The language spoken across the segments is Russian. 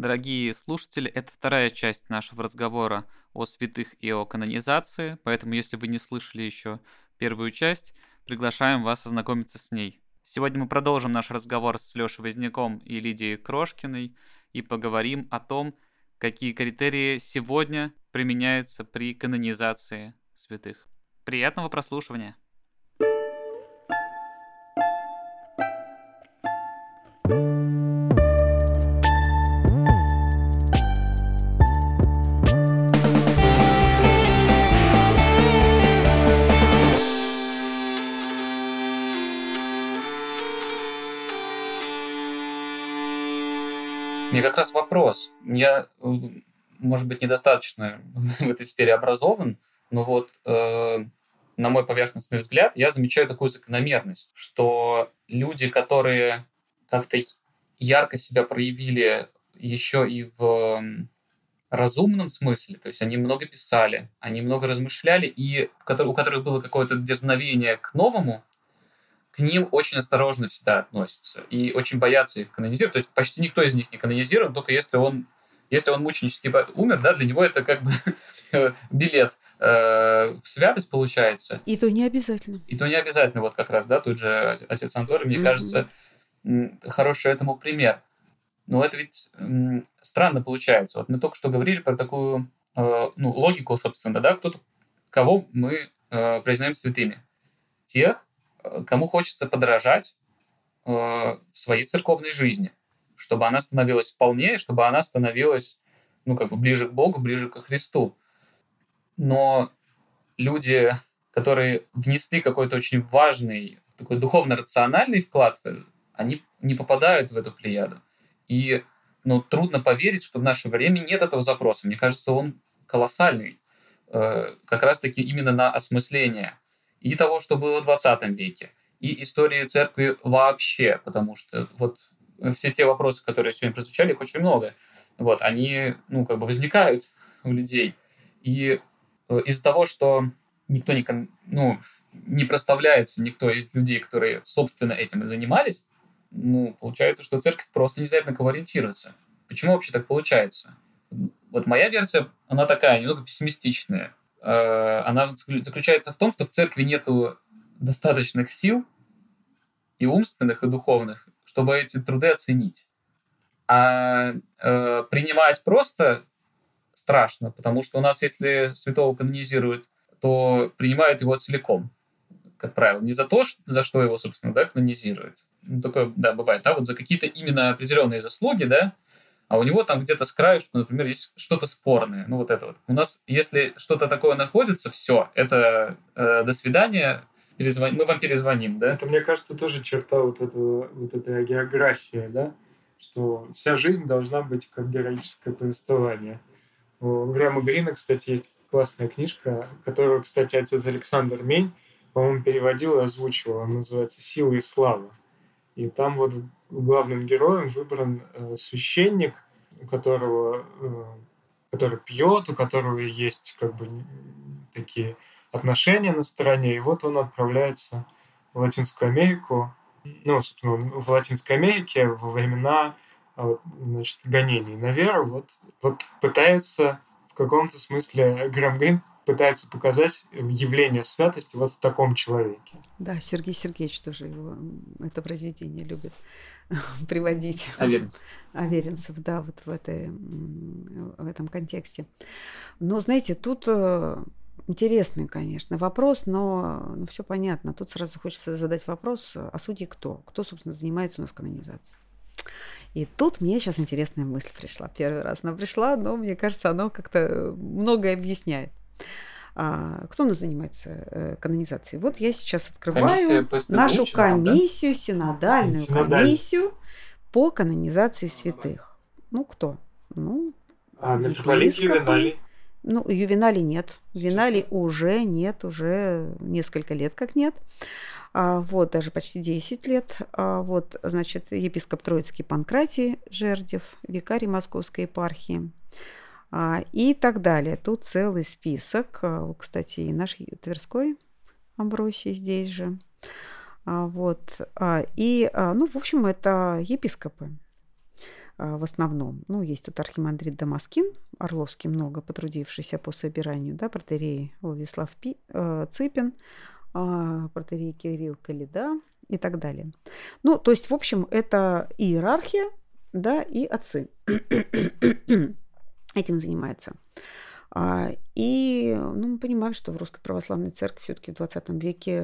Дорогие слушатели, это вторая часть нашего разговора о святых и о канонизации, поэтому если вы не слышали еще первую часть, приглашаем вас ознакомиться с ней. Сегодня мы продолжим наш разговор с Лешей Возняком и Лидией Крошкиной и поговорим о том, какие критерии сегодня применяются при канонизации святых. Приятного прослушивания! Мне как раз вопрос. Я, может быть, недостаточно в этой сфере образован, но вот э, на мой поверхностный взгляд я замечаю такую закономерность, что люди, которые как-то ярко себя проявили еще и в разумном смысле, то есть они много писали, они много размышляли, и у которых было какое-то дерзновение к новому, к ним очень осторожно всегда относятся и очень боятся их канонизировать. То есть почти никто из них не канонизирован, только если он если он мученически умер, да, для него это как бы билет э, в святость получается. И то не обязательно. И то не обязательно, вот как раз, да, тут же отец Антор, мне mm-hmm. кажется, хороший этому пример. Но это ведь м, странно получается. Вот мы только что говорили про такую э, ну, логику, собственно, да, кто-то, кого мы э, признаем святыми. Тех, кому хочется подражать э, в своей церковной жизни, чтобы она становилась полнее, чтобы она становилась ну, как бы ближе к Богу, ближе к Христу. Но люди, которые внесли какой-то очень важный, такой духовно-рациональный вклад, они не попадают в эту плеяду. И ну, трудно поверить, что в наше время нет этого запроса. Мне кажется, он колоссальный. Э, как раз-таки именно на осмысление и того, что было в 20 веке, и истории церкви вообще, потому что вот все те вопросы, которые сегодня прозвучали, их очень много. Вот, они, ну, как бы возникают у людей. И э, из-за того, что никто не, ну, не проставляется, никто из людей, которые, собственно, этим и занимались, ну, получается, что церковь просто не знает, на кого ориентироваться. Почему вообще так получается? Вот моя версия, она такая, немного пессимистичная. Э, она заключается в том, что в церкви нету достаточных сил и умственных, и духовных, чтобы эти труды оценить. А э, принимать просто страшно, потому что у нас, если святого канонизируют, то принимают его целиком, как правило. Не за то, за что его, собственно, да, канонизируют. Ну, такое, да, бывает, да, вот за какие-то именно определенные заслуги, да, а у него там где-то с краю, например, есть что-то спорное. Ну, вот это вот. У нас, если что-то такое находится, все, это э, до свидания, перезвон... мы вам перезвоним, да? Это, мне кажется, тоже черта вот этого, вот этой географии, да? Что вся жизнь должна быть как героическое повествование. У Грэма Грина, кстати, есть классная книжка, которую, кстати, отец Александр Мень, по-моему, переводил и озвучивал. Она называется «Сила и слава». И там вот главным героем выбран э, священник, у которого, э, который пьет, у которого есть как бы такие отношения на стороне. И вот он отправляется в Латинскую Америку, ну, собственно, в Латинской Америке во времена а, значит, гонений на веру, вот, вот пытается в каком-то смысле Грин пытается показать явление святости вот в таком человеке. Да, Сергей Сергеевич тоже его, это произведение любит приводить. Аверинцев. Аверинцев, да, вот в, этой, в этом контексте. Но, знаете, тут э, интересный, конечно, вопрос, но, но все понятно. Тут сразу хочется задать вопрос, а судьи кто? Кто, собственно, занимается у нас канонизацией? И тут мне сейчас интересная мысль пришла. Первый раз она пришла, но мне кажется, она как-то многое объясняет. А, кто у нас занимается э, канонизацией? Вот я сейчас открываю нашу комиссию, да? синодальную Синодаль. комиссию по канонизации святых. Ну, кто? Ну, а, митрополит Ювеналий? Ну, Ювеналий нет. Ювеналий уже нет, уже несколько лет как нет. А, вот, даже почти 10 лет. А, вот, значит, епископ Троицкий Панкратий Жердев, викарий Московской епархии. А, и так далее. Тут целый список. А, кстати, и наш Тверской Амбросий здесь же. А, вот. И, ну, в общем, это епископы. в основном. Ну, есть тут архимандрит Дамаскин, Орловский много потрудившийся по собиранию, да, протерей Владислав Пи, Цыпин, протерей Кирилл Калида и так далее. Ну, то есть, в общем, это иерархия, да, и отцы этим занимаются. А, и ну, мы понимаем, что в Русской Православной Церкви все-таки в 20 веке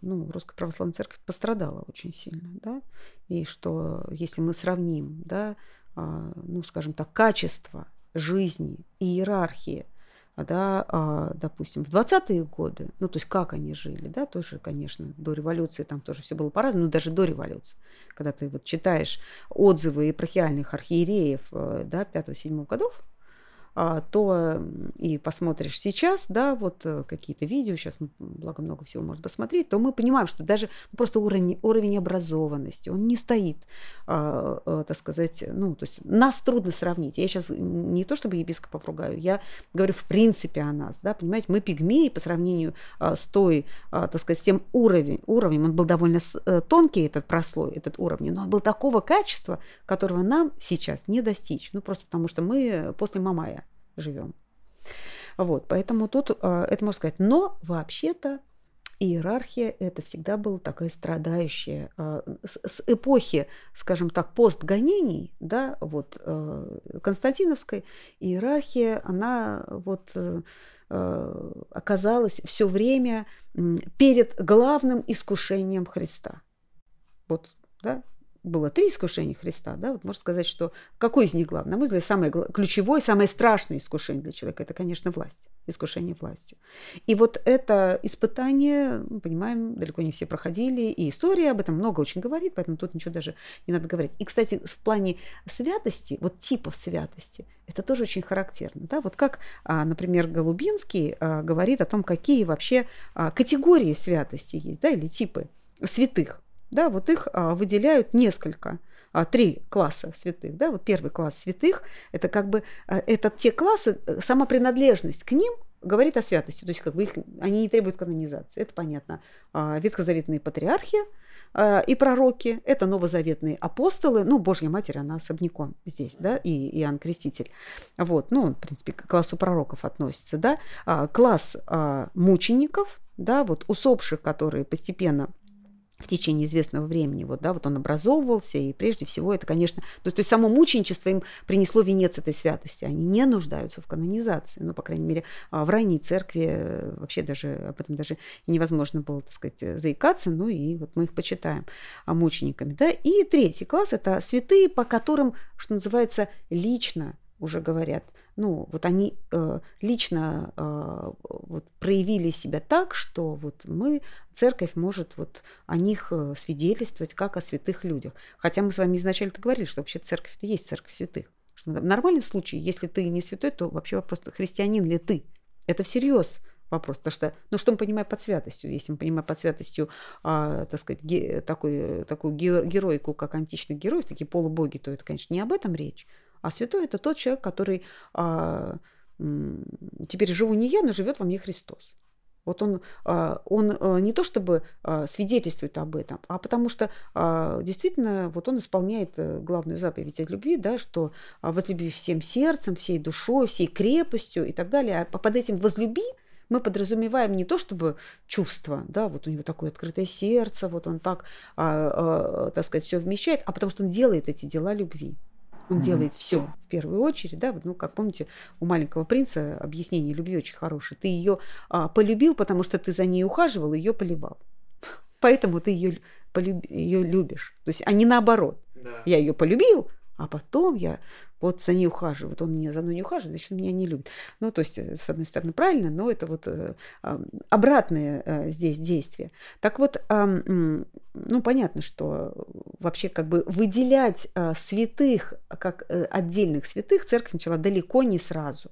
ну, Русская Православная Церковь пострадала очень сильно. Да? И что если мы сравним, да, а, ну, скажем так, качество жизни, иерархии, да, а, допустим, в 20-е годы, ну, то есть как они жили, да, тоже, конечно, до революции там тоже все было по-разному, но даже до революции, когда ты вот читаешь отзывы епархиальных архиереев, э, да, 5-7 годов, то и посмотришь сейчас, да, вот э, какие-то видео, сейчас, благо, много всего можно посмотреть, то мы понимаем, что даже просто уровень, уровень образованности, он не стоит, а, а, так сказать, ну, то есть нас трудно сравнить. Я сейчас не то чтобы епископов ругаю, я говорю в принципе о нас, да, понимаете, мы пигмеи по сравнению а, с той, а, так сказать, с тем уровень, уровнем, он был довольно э, тонкий, этот прослой, этот уровень, но он был такого качества, которого нам сейчас не достичь, ну, просто потому что мы после Мамая живем. Вот, поэтому тут а, это можно сказать. Но вообще-то иерархия это всегда была такая страдающая. А, с эпохи, скажем так, постгонений, да, вот а, Константиновской иерархия, она вот э, оказалась все время перед главным искушением Христа. Вот, да, было три искушения Христа, да, вот можно сказать, что какое из них главное? На мой взгляд, самое ключевое, самое страшное искушение для человека – это, конечно, власть, искушение властью. И вот это испытание, мы понимаем, далеко не все проходили, и история об этом много очень говорит, поэтому тут ничего даже не надо говорить. И, кстати, в плане святости, вот типов святости, это тоже очень характерно, да, вот как, а, например, Голубинский а, говорит о том, какие вообще а, категории святости есть, да, или типы святых – да, вот их а, выделяют несколько а, три класса святых. Да? Вот первый класс святых – это как бы а, это те классы, э, сама принадлежность к ним говорит о святости. То есть как бы их, они не требуют канонизации, это понятно. Ветхозаветные патриархи и пророки – это новозаветные апостолы. Ну, Божья Матерь, она особняком здесь, да, и Иоанн Креститель. Вот, ну, он, в принципе, к классу пророков относится, да. Класс мучеников, да, вот усопших, которые постепенно в течение известного времени. Вот, да, вот он образовывался, и прежде всего это, конечно, то, то есть само мученичество им принесло венец этой святости. Они не нуждаются в канонизации, ну, по крайней мере, а, в ранней церкви э, вообще даже об этом даже невозможно было, так сказать, заикаться, ну и вот мы их почитаем а, мучениками. Да? И третий класс – это святые, по которым, что называется, лично уже говорят – ну, вот они э, лично э, вот, проявили себя так, что вот мы, церковь может вот о них э, свидетельствовать как о святых людях. Хотя мы с вами изначально говорили, что вообще церковь это есть церковь святых. Что в нормальном случае, если ты не святой, то вообще вопрос, христианин ли ты? Это всерьез вопрос. Потому что, ну, что мы понимаем под святостью? Если мы понимаем под святостью, а, так сказать, ге, такой, такую героику, как античных героев, такие полубоги, то это, конечно, не об этом речь. А святой это тот человек, который а, теперь живу не я, но живет во мне Христос. Вот он, а, он а, не то чтобы а, свидетельствует об этом, а потому что действительно вот он исполняет э, главную заповедь от любви, да, что возлюби всем сердцем, всей душой, всей крепостью и так далее. А под этим возлюби мы подразумеваем не то чтобы чувство, да, вот у него такое открытое сердце, вот он так, а, а, так сказать, все вмещает, а потому что он делает эти дела любви. Он mm-hmm. делает все в первую очередь, да, вот, ну, как помните, у маленького принца объяснение любви очень хорошее. Ты ее а, полюбил, потому что ты за ней ухаживал, ее поливал. Поэтому ты ее, полюб... ее любишь. То есть, а не наоборот. Да. Я ее полюбил, а потом я вот за ней ухаживаю, вот он меня за мной не ухаживает, значит, он меня не любит. Ну, то есть, э, с одной стороны, правильно, но это вот э, обратное э, здесь действие. Так вот, ну, понятно, что вообще как бы выделять святых как отдельных святых церковь начала далеко не сразу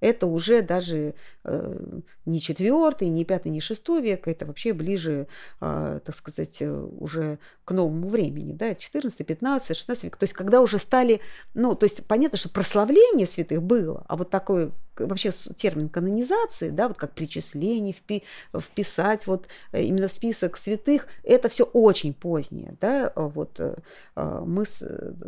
это уже даже э, не четвертый, не пятый, не шестой век, это вообще ближе, э, так сказать, э, уже к новому времени, да, 14, 15, 16 век. То есть, когда уже стали, ну, то есть, понятно, что прославление святых было, а вот такое вообще термин канонизации, да, вот как причисление, впи, вписать вот э, именно в список святых, это все очень позднее, да, вот мы,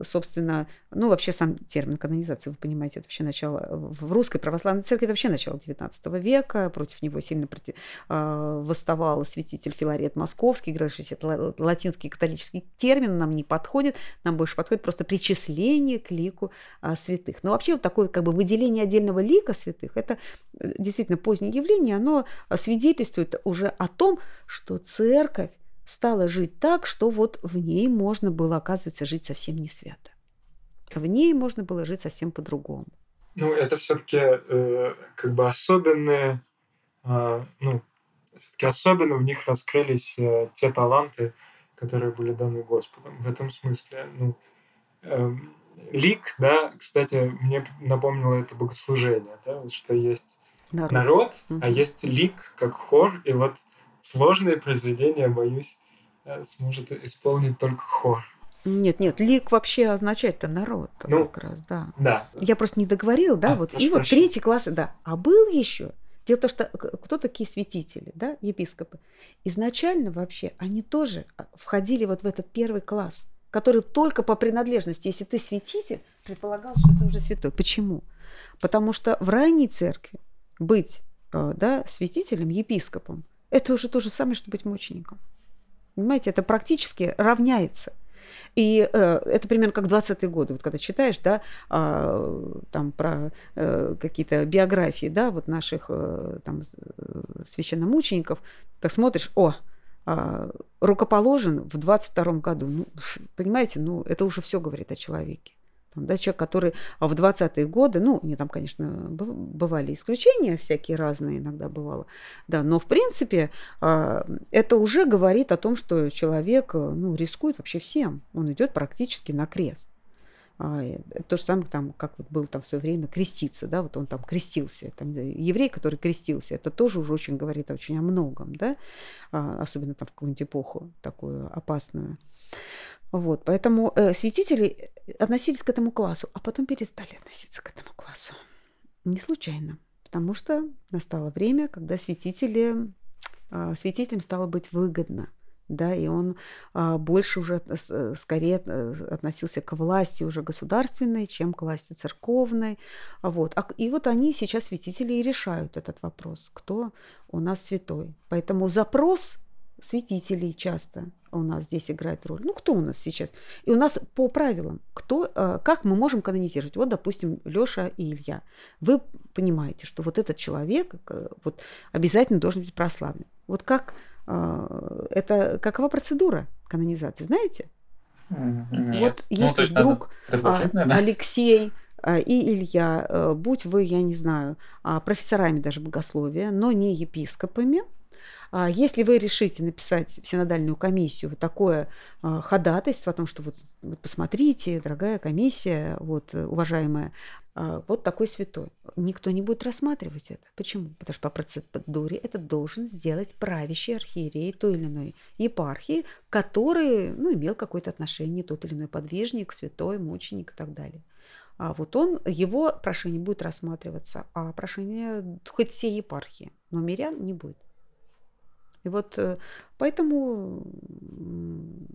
собственно, ну, вообще сам термин канонизации, вы понимаете, это вообще начало, в русской православной церкви это вообще начало XIX века, против него сильно против, восставал святитель Филарет Московский, говорил, что латинский католический термин нам не подходит, нам больше подходит просто причисление к лику святых. Но вообще вот такое как бы выделение отдельного лика святых, это э, действительно позднее явление, оно свидетельствует уже о том, что церковь стала жить так, что вот в ней можно было, оказывается, жить совсем не свято. В ней можно было жить совсем по-другому. Ну, это все-таки э, как бы особенные, э, ну, все-таки особенно в них раскрылись э, те таланты, которые были даны Господом. В этом смысле, ну, э, лик, да, кстати, мне напомнило это богослужение, да, что есть народ, народ а есть лик как хор, и вот сложные произведения, боюсь, э, сможет исполнить только хор. Нет, нет, лик вообще означает-то народ ну, как раз, да. Да. Я просто не договорил, да, а, вот. И вот третий класс, да. А был еще Дело в том, что кто такие святители, да, епископы? Изначально вообще они тоже а, входили вот в этот первый класс который только по принадлежности, если ты святитель, предполагал, что ты уже святой. Почему? Потому что в ранней церкви быть э, да, святителем, епископом, это уже то же самое, что быть мучеником. Понимаете, это практически равняется. И э, это примерно как 20-е годы, вот когда читаешь, да, э, там про э, какие-то биографии, да, вот наших э, там э, священномучеников, так смотришь, о, рукоположен в 22 году. Ну, понимаете, ну, это уже все говорит о человеке. Там, да, человек, который в 20-е годы, ну, не там, конечно, бывали исключения всякие разные, иногда бывало, да, но в принципе а, это уже говорит о том, что человек, ну, рискует вообще всем. Он идет практически на крест. А, то же самое, там, как вот был там в свое время креститься, да, вот он там крестился, там, еврей, который крестился, это тоже уже очень говорит очень о многом, да, а, особенно там в какую-нибудь эпоху такую опасную. Вот, поэтому э, святители относились к этому классу, а потом перестали относиться к этому классу. Не случайно, потому что настало время, когда святители, э, святителям стало быть выгодно – да, и он а, больше уже э, скорее э, относился к власти уже государственной, чем к власти церковной. Вот. А, и вот они сейчас святители и решают этот вопрос, кто у нас святой. Поэтому запрос святителей часто у нас здесь играет роль. Ну, кто у нас сейчас? И у нас по правилам, кто, а, как мы можем канонизировать? Вот, допустим, Лёша и Илья. Вы понимаете, что вот этот человек э, вот, обязательно должен быть прославлен. Вот как а, это какова процедура канонизации, знаете? Нет. Вот ну, если вдруг а, Алексей а, и Илья, э, будь вы, я не знаю, профессорами даже богословия, но не епископами, если вы решите написать в синодальную комиссию вот такое ходатайство о том, что вот, вот посмотрите, дорогая комиссия, вот уважаемая, а, вот такой святой. Никто не будет рассматривать это. Почему? Потому что по процедуре это должен сделать правящий архиерей той или иной епархии, который ну, имел какое-то отношение, тот или иной подвижник, святой, мученик и так далее. А вот он, его прошение будет рассматриваться, а прошение хоть всей епархии, но мирян не будет. И вот э, поэтому,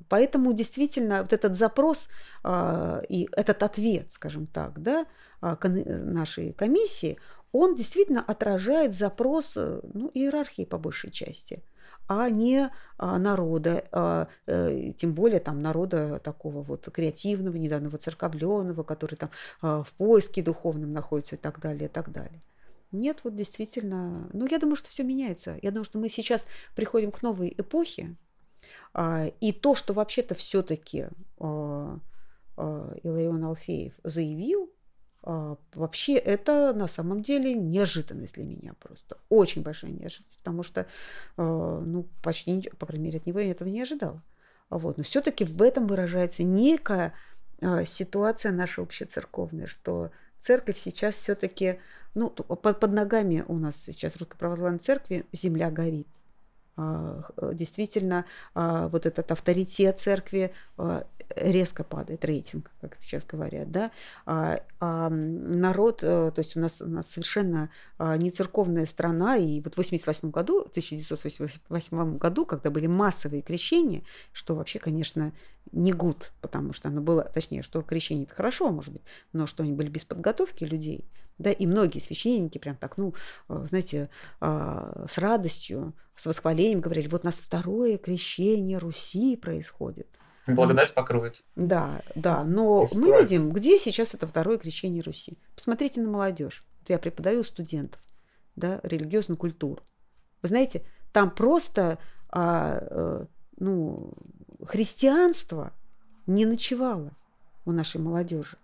поэтому действительно вот этот запрос а, и этот ответ, скажем так, да, а, нашей комиссии, он действительно отражает запрос э, ну, иерархии по большей части а не а, народа, э, тем более там народа такого вот креативного, недавно воцерковленного, который там в поиске духовном находится и так далее, и так далее. Нет, вот действительно, ну я думаю, что все меняется. Я думаю, что мы сейчас приходим к новой эпохе, а, и то, что вообще-то все-таки а, а, Иларион Алфеев заявил, вообще это на самом деле неожиданность для меня просто. Очень большая неожиданность, потому что, ну, почти, по крайней мере, от него я этого не ожидала. Вот. Но все-таки в этом выражается некая ситуация наша общецерковная, что церковь сейчас все-таки ну, под, под ногами у нас сейчас Русской Православной Церкви земля горит. а, действительно вот этот авторитет церкви резко падает рейтинг, как сейчас говорят, да, а, а народ, э, то есть у нас, у нас совершенно а, не церковная страна, и вот в 88 году, 1988 году, когда были массовые крещения, что вообще, конечно, не гуд, потому что оно было, точнее, что крещение это хорошо, может быть, но что они были без подготовки людей, да, и многие священники прям так, ну, э, знаете, а, с радостью, с восхвалением говорили, вот у нас второе крещение Руси происходит – Благодать покроет. Да, да. Но Исправить. мы видим, где сейчас это второе крещение Руси. Посмотрите на молодежь. Вот я преподаю студентов, да, религиозную культуру. Вы знаете, там просто а, а, ну, христианство не ночевало у нашей молодежи.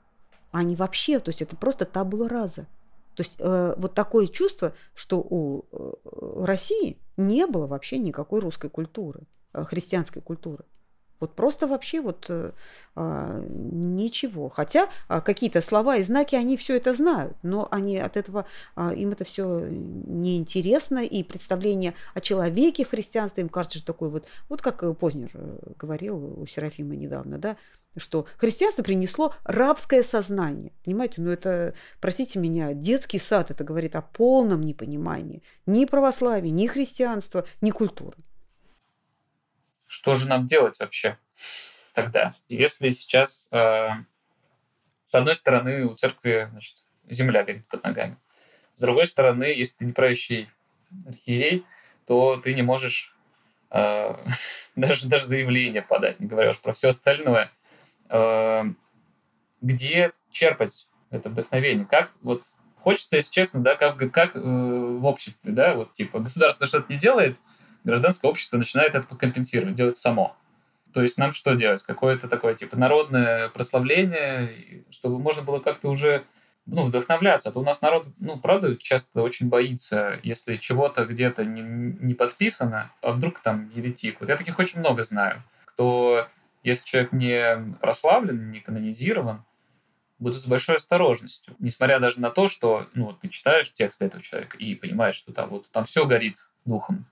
Они вообще, то есть это просто табула раза. То есть э, вот такое чувство, что у э, России не было вообще никакой русской культуры, э, христианской культуры. Вот просто вообще вот э, а, ничего. Хотя а, какие-то слова и знаки, они все это знают, но они от этого, а, им это все неинтересно, и представление о человеке в христианстве им кажется, что такой вот, вот как Познер э, говорил у Серафима недавно, да, что христианство принесло рабское сознание. Понимаете, ну это, простите меня, детский сад, это говорит о полном непонимании ни православия, ни христианства, ни культуры. Что же нам делать вообще тогда? Если сейчас, э, с одной стороны, у церкви значит, земля горит под ногами, с другой стороны, если ты не правящий архиерей, то ты не можешь э, даже, даже заявление подать, не говоря уж про все остальное. Э, где черпать это вдохновение? Как вот хочется, если честно, да, как, как э, в обществе, да, вот типа государство что-то не делает – гражданское общество начинает это компенсировать, делать само. То есть нам что делать? Какое-то такое типа народное прославление, чтобы можно было как-то уже ну, вдохновляться. А то у нас народ, ну, правда, часто очень боится, если чего-то где-то не, не подписано, а вдруг там еретик. Вот я таких очень много знаю, кто, если человек не прославлен, не канонизирован, будут с большой осторожностью. Несмотря даже на то, что ну, ты читаешь текст этого человека и понимаешь, что там, вот, там все горит духом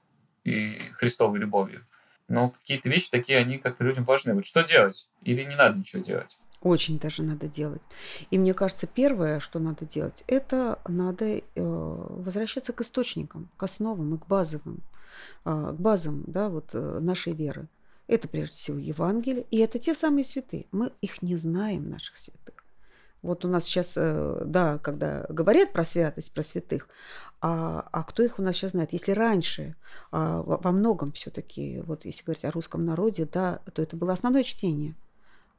и Христовой любовью. Но какие-то вещи такие, они как-то людям важны. Вот что делать? Или не надо ничего делать? Очень даже надо делать. И мне кажется, первое, что надо делать, это надо э, возвращаться к источникам, к основам и к базовым, э, к базам да, вот, э, нашей веры. Это прежде всего Евангелие, и это те самые святые. Мы их не знаем, наших святых. Вот у нас сейчас, э, да, когда говорят про святость, про святых, а, а кто их у нас сейчас знает? Если раньше а, во многом все-таки, вот если говорить о русском народе, да, то это было основное чтение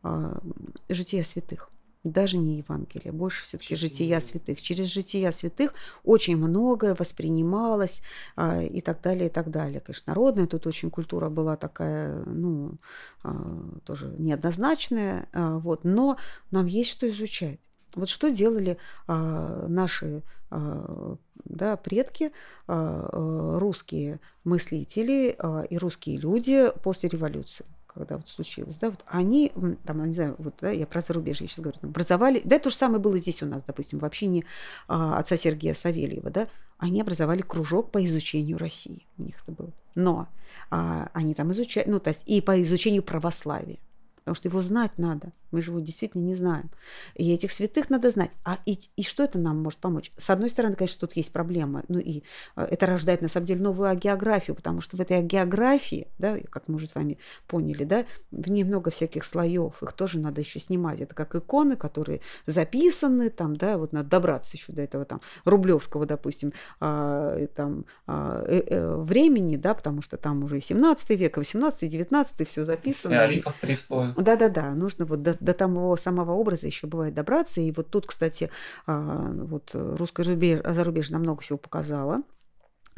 а, жития святых даже не Евангелие, больше все-таки жития святых. Через жития святых очень многое воспринималось а, и так далее, и так далее. Конечно, народная тут очень культура была такая, ну, а, тоже неоднозначная, а, вот, но нам есть что изучать. Вот что делали а, наши а, да, предки, а, русские мыслители а, и русские люди после революции когда вот случилось, да, вот они, там, не знаю, вот, да, я про зарубежье сейчас говорю, образовали, да, то же самое было здесь у нас, допустим, в общине а, отца Сергея Савельева, да, они образовали кружок по изучению России, у них это было. Но а, они там изучали, ну, то есть и по изучению православия, потому что его знать надо. Мы же его действительно не знаем. И этих святых надо знать. А и, и что это нам может помочь? С одной стороны, конечно, тут есть проблема. Ну и а, это рождает на самом деле новую географию, потому что в этой географии, да, как мы уже с вами поняли, да, в ней много всяких слоев. Их тоже надо еще снимать. Это как иконы, которые записаны, там, да, вот надо добраться еще до этого там Рублевского, допустим, а, там, а, э, э, времени, да, потому что там уже и 17 век, и 18, и 19 все записано. И алифов три слоя. Да-да-да, нужно вот до, до того самого образа еще бывает добраться. И вот тут, кстати, а, вот русское зарубежье нам много всего показало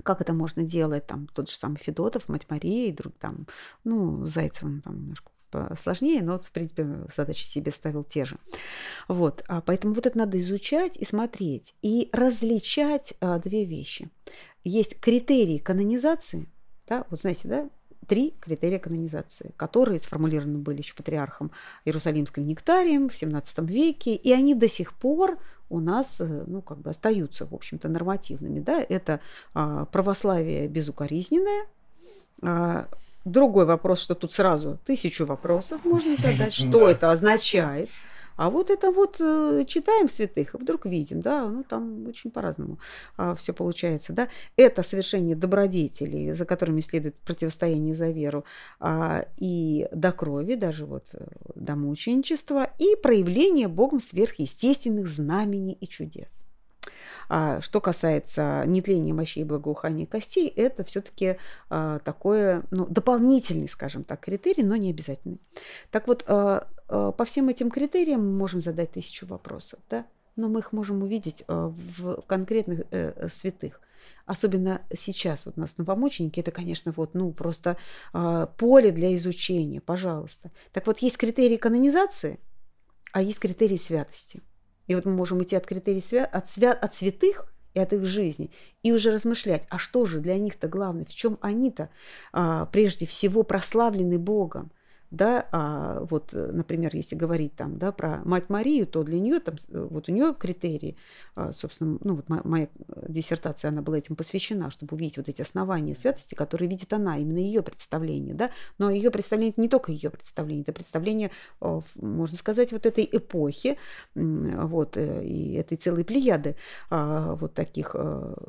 как это можно делать, там тот же самый Федотов, мать Мария и друг там, ну, Зайцевым там немножко сложнее, но, в принципе, задачи себе ставил те же. Вот, а поэтому вот это надо изучать и смотреть, и различать а, две вещи. Есть критерии канонизации, да, вот знаете, да, три критерия канонизации, которые сформулированы были еще патриархом Иерусалимским нектарием в 17 веке, и они до сих пор у нас э, ну, как бы остаются, в общем-то, нормативными. Да? Это а, православие безукоризненное, А, другой вопрос, что тут сразу тысячу вопросов можно задать, что это означает. А вот это вот э, читаем святых, и вдруг видим, да, ну там очень по-разному а, все получается, да. Это совершение добродетелей, за которыми следует противостояние за веру, а, и до крови, даже вот э, до мученичества, и проявление Богом сверхъестественных знамений и чудес. А что касается нетления мощей и благоухания костей, это все-таки а, такое, ну, дополнительный, скажем так, критерий, но не обязательный. Так вот, а, а, по всем этим критериям мы можем задать тысячу вопросов, да? но мы их можем увидеть в конкретных э, святых. Особенно сейчас вот у нас новомученики, это, конечно, вот, ну, просто э, поле для изучения, пожалуйста. Так вот, есть критерии канонизации, а есть критерии святости – и вот мы можем идти от критерий свя... от, свя... от святых и от их жизни, и уже размышлять, а что же для них-то главное, в чем они-то а, прежде всего прославлены Богом, да, а вот, э, например, если говорить там, да, про мать Марию, то для нее там, э, вот у нее критерии, а, собственно, ну вот моя диссертация, она была этим посвящена, чтобы увидеть вот эти основания святости, которые видит она, именно ее представление, да, но ее представление это не только ее представление, это представление, можно сказать, вот этой эпохи, вот, э, и этой целой плеяды а, вот таких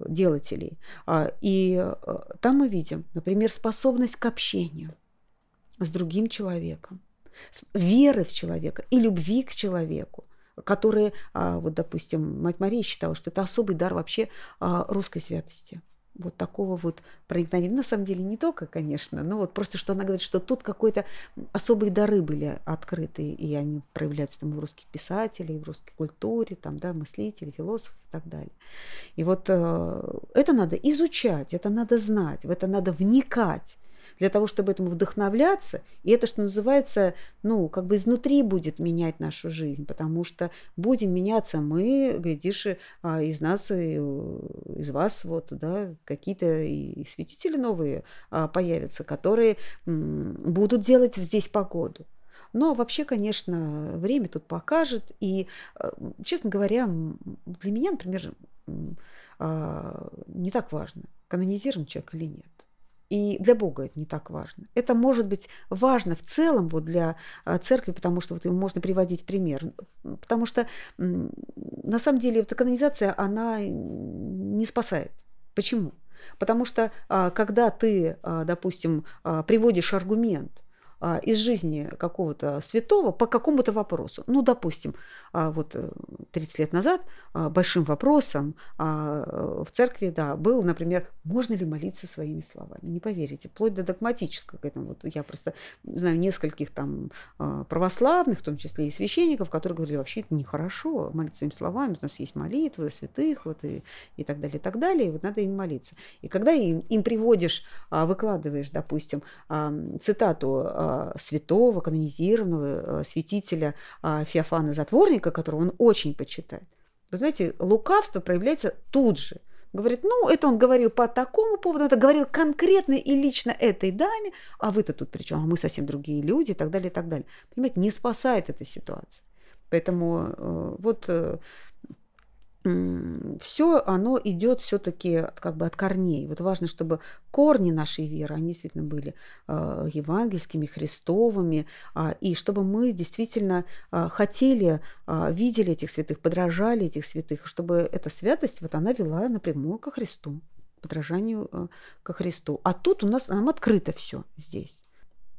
делателей. А, и там мы видим, например, способность к общению, с другим человеком, веры в человека и любви к человеку, которые, а, вот, допустим, мать Мария считала, что это особый дар вообще а, русской святости. Вот такого вот проникновения. На самом деле не только, конечно, но вот просто, что она говорит, что тут какой-то особые дары были открыты, и они проявляются там в русских писателей, в русской культуре, там, да, мыслителей, философов и так далее. И вот э, это надо изучать, это надо знать, в это надо вникать для того, чтобы этому вдохновляться. И это, что называется, ну, как бы изнутри будет менять нашу жизнь, потому что будем меняться мы, глядишь, а, из нас, и, из вас вот, да, какие-то и святители новые а, появятся, которые будут делать здесь погоду. Но вообще, конечно, время тут покажет. И, а, честно говоря, для меня, например, не так важно, канонизирован человек или нет. И для Бога это не так важно. Это может быть важно в целом вот для а, церкви, потому что вот можно приводить пример. Потому что на самом деле вот канонизация, она не спасает. Почему? Потому что а, когда ты, а, допустим, приводишь аргумент, из жизни какого-то святого по какому-то вопросу. Ну, допустим, а, вот 30 э, лет назад а, большим вопросом в церкви, да, был, например, можно ли молиться своими словами. Не поверите, вплоть до догматического к этому. Вот я просто знаю нескольких там православных, в том числе и священников, которые говорили, вообще это нехорошо молиться своими словами, у нас есть молитвы святых, вот и, и так далее, и так далее, и вот надо им молиться. И когда им, им приводишь, выкладываешь, допустим, цитату святого, канонизированного э, святителя а, Феофана Затворника, которого он очень почитает. Вы знаете, лукавство проявляется тут же. Говорит, ну, это он говорил по такому поводу, это говорил конкретно и лично этой даме, а вы-то тут при чем? А мы совсем другие люди и так далее, и так далее. Понимаете, не спасает эта ситуация. Поэтому э, вот э, все оно идет все-таки как бы от корней. Вот важно, чтобы корни нашей веры, они действительно были э, евангельскими, христовыми, э, и чтобы мы действительно э, хотели, э, видели этих святых, подражали этих святых, чтобы эта святость, вот она вела напрямую ко Христу, подражанию э, ко Христу. А тут у нас нам открыто все здесь.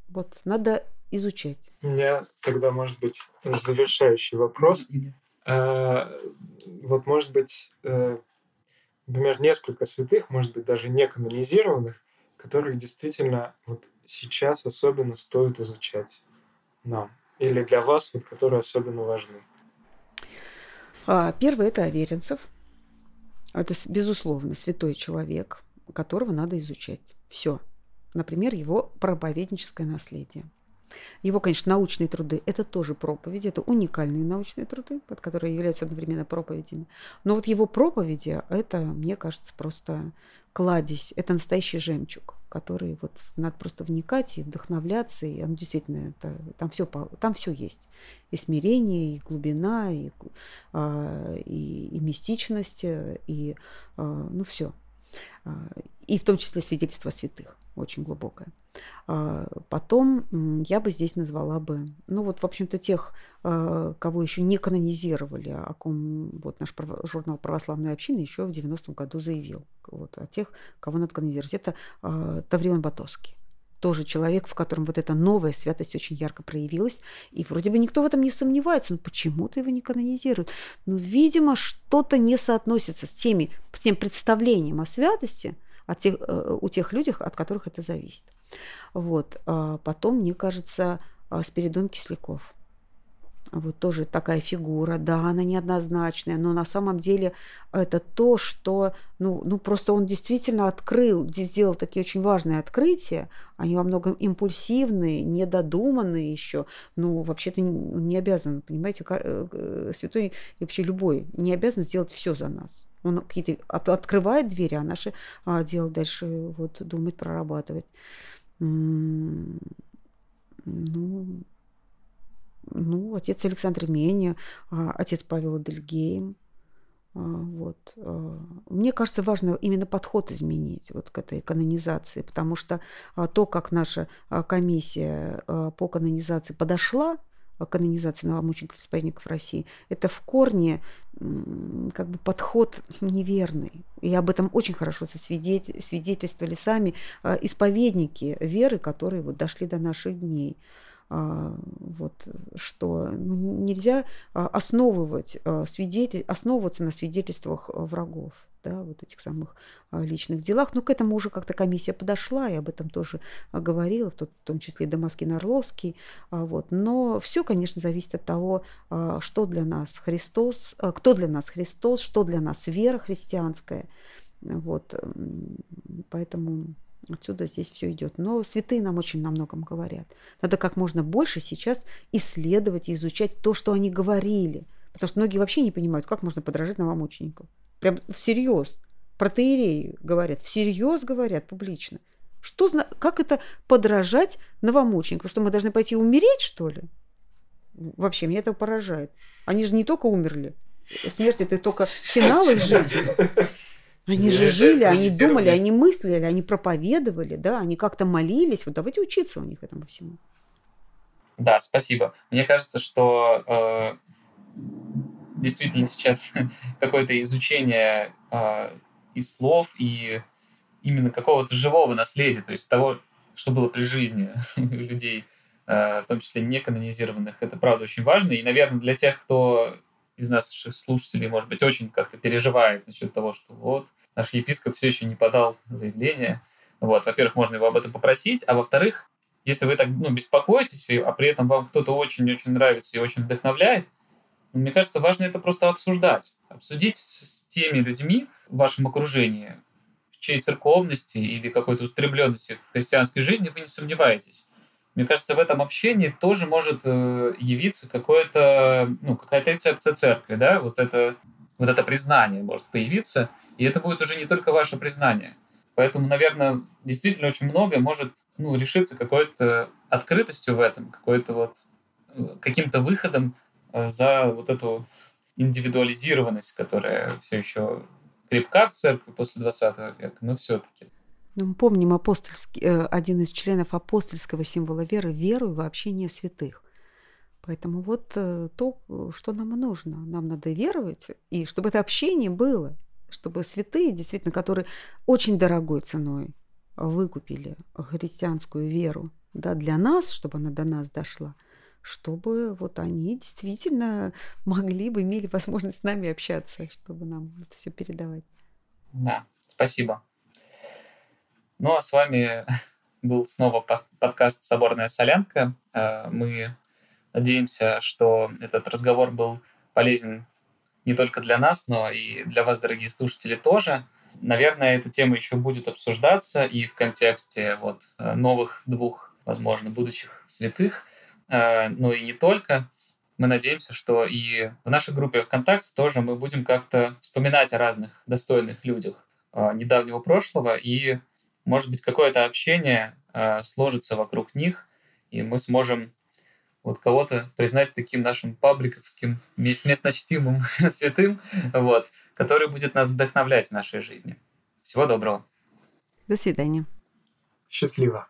Вот надо изучать. У меня тогда, может быть, завершающий вопрос. А, вот, может быть, э, например, несколько святых, может быть, даже не канонизированных, которых действительно вот сейчас особенно стоит изучать нам. Или для вас, вот, которые особенно важны. А, первый – это Аверинцев. Это, безусловно, святой человек, которого надо изучать. Все. Например, его проповедническое наследие. Его, конечно, научные труды – это тоже проповеди, это уникальные научные труды, под которые являются одновременно проповедями. Но вот его проповеди – это, мне кажется, просто кладезь, это настоящий жемчуг, который вот надо просто вникать и вдохновляться, и он действительно, это, там, все, там все есть. И смирение, и глубина, и, а, и, и мистичность, и а, ну все. И в том числе свидетельство святых, очень глубокое. Потом я бы здесь назвала бы, ну вот, в общем-то, тех, кого еще не канонизировали, о ком вот наш журнал «Православная община» еще в 90-м году заявил. Вот, о тех, кого надо канонизировать. Это Таврион Батовский тоже человек, в котором вот эта новая святость очень ярко проявилась. И вроде бы никто в этом не сомневается, но почему-то его не канонизируют. Но, видимо, что-то не соотносится с, теми, с тем представлением о святости от тех, э, у тех людей, от которых это зависит. Вот. А потом, мне кажется, а, Спиридон Кисляков – вот тоже такая фигура, да, она неоднозначная, но на самом деле это то, что, ну, ну просто он действительно открыл, сделал такие очень важные открытия, они во многом импульсивные, недодуманные еще, ну, вообще-то не, обязан, понимаете, э, э, святой и вообще любой не обязан сделать все за нас. Он какие-то от, открывает двери, а наше а, дело дальше вот думать, прорабатывать. Ну, ну, отец Александр Меня, а, отец Павел Адельгейм. А, вот. А, мне кажется, важно именно подход изменить вот к этой канонизации, потому что то, как наша комиссия по канонизации подошла канонизации новомучеников и исповедников России, это в корне как бы подход неверный. И об этом очень хорошо свидетельствовали сами исповедники веры, которые вот дошли до наших дней. А, вот, что нельзя а, основывать а, свидетель, основываться на свидетельствах врагов, да, вот этих самых личных делах. Но к этому уже как-то комиссия подошла, и об этом тоже говорила, в, том числе Дамаскин Орловский. Вот. Но все, конечно, зависит от того, что для нас Христос, кто для нас Христос, что для нас вера христианская. Вот. Поэтому Отсюда здесь все идет. Но святые нам очень на многом говорят. Надо как можно больше сейчас исследовать и изучать то, что они говорили. Потому что многие вообще не понимают, как можно подражать новомученикам. Прям всерьез. Протеереи говорят, всерьез говорят публично. Что, как это подражать новомученикам? Что мы должны пойти умереть, что ли? Вообще, меня это поражает. Они же не только умерли. Смерть это только финал их жизни. Они же жили, они думали, они мыслили, они проповедовали, да, они как-то молились. Вот давайте учиться у них этому всему. Да, спасибо. Мне кажется, что э, действительно сейчас какое-то изучение э, и слов, и именно какого-то живого наследия, то есть того, что было при жизни людей, э, в том числе не канонизированных, это правда очень важно. И, наверное, для тех, кто из наших слушателей, может быть, очень как-то переживает насчет того, что вот наш епископ все еще не подал заявление. Вот, во-первых, можно его об этом попросить, а во-вторых, если вы так ну, беспокоитесь, а при этом вам кто-то очень-очень нравится и очень вдохновляет, ну, мне кажется, важно это просто обсуждать. Обсудить с теми людьми в вашем окружении, в чьей церковности или какой-то устремленности в христианской жизни вы не сомневаетесь. Мне кажется, в этом общении тоже может э, явиться какое-то, ну, какая-то рецепция церкви, да, вот это, вот это признание может появиться, и это будет уже не только ваше признание. Поэтому, наверное, действительно очень многое может ну, решиться какой-то открытостью в этом, какой-то вот э, каким-то выходом э, за вот эту индивидуализированность, которая все еще крепка в церкви после 20 века, но все-таки. Ну, мы помним апостольский, э, один из членов апостольского символа веры – веру в общение святых. Поэтому вот э, то, что нам нужно. Нам надо веровать, и чтобы это общение было, чтобы святые, действительно, которые очень дорогой ценой выкупили христианскую веру да, для нас, чтобы она до нас дошла, чтобы вот они действительно могли бы, имели возможность с нами общаться, чтобы нам это все передавать. Да, спасибо. Ну а с вами был снова подкаст «Соборная солянка». Э, мы надеемся, что этот разговор был полезен не только для нас, но и для вас, дорогие слушатели, тоже. Наверное, эта тема еще будет обсуждаться и в контексте вот э, новых двух, возможно, будущих святых, э, но и не только. Мы надеемся, что и в нашей группе ВКонтакте тоже мы будем как-то вспоминать о разных достойных людях недавнего прошлого и может быть, какое-то общение э, сложится вокруг них, и мы сможем вот кого-то признать таким нашим пабликовским, местно чтимым святым, вот, который будет нас вдохновлять в нашей жизни. Всего доброго. До свидания. Счастливо.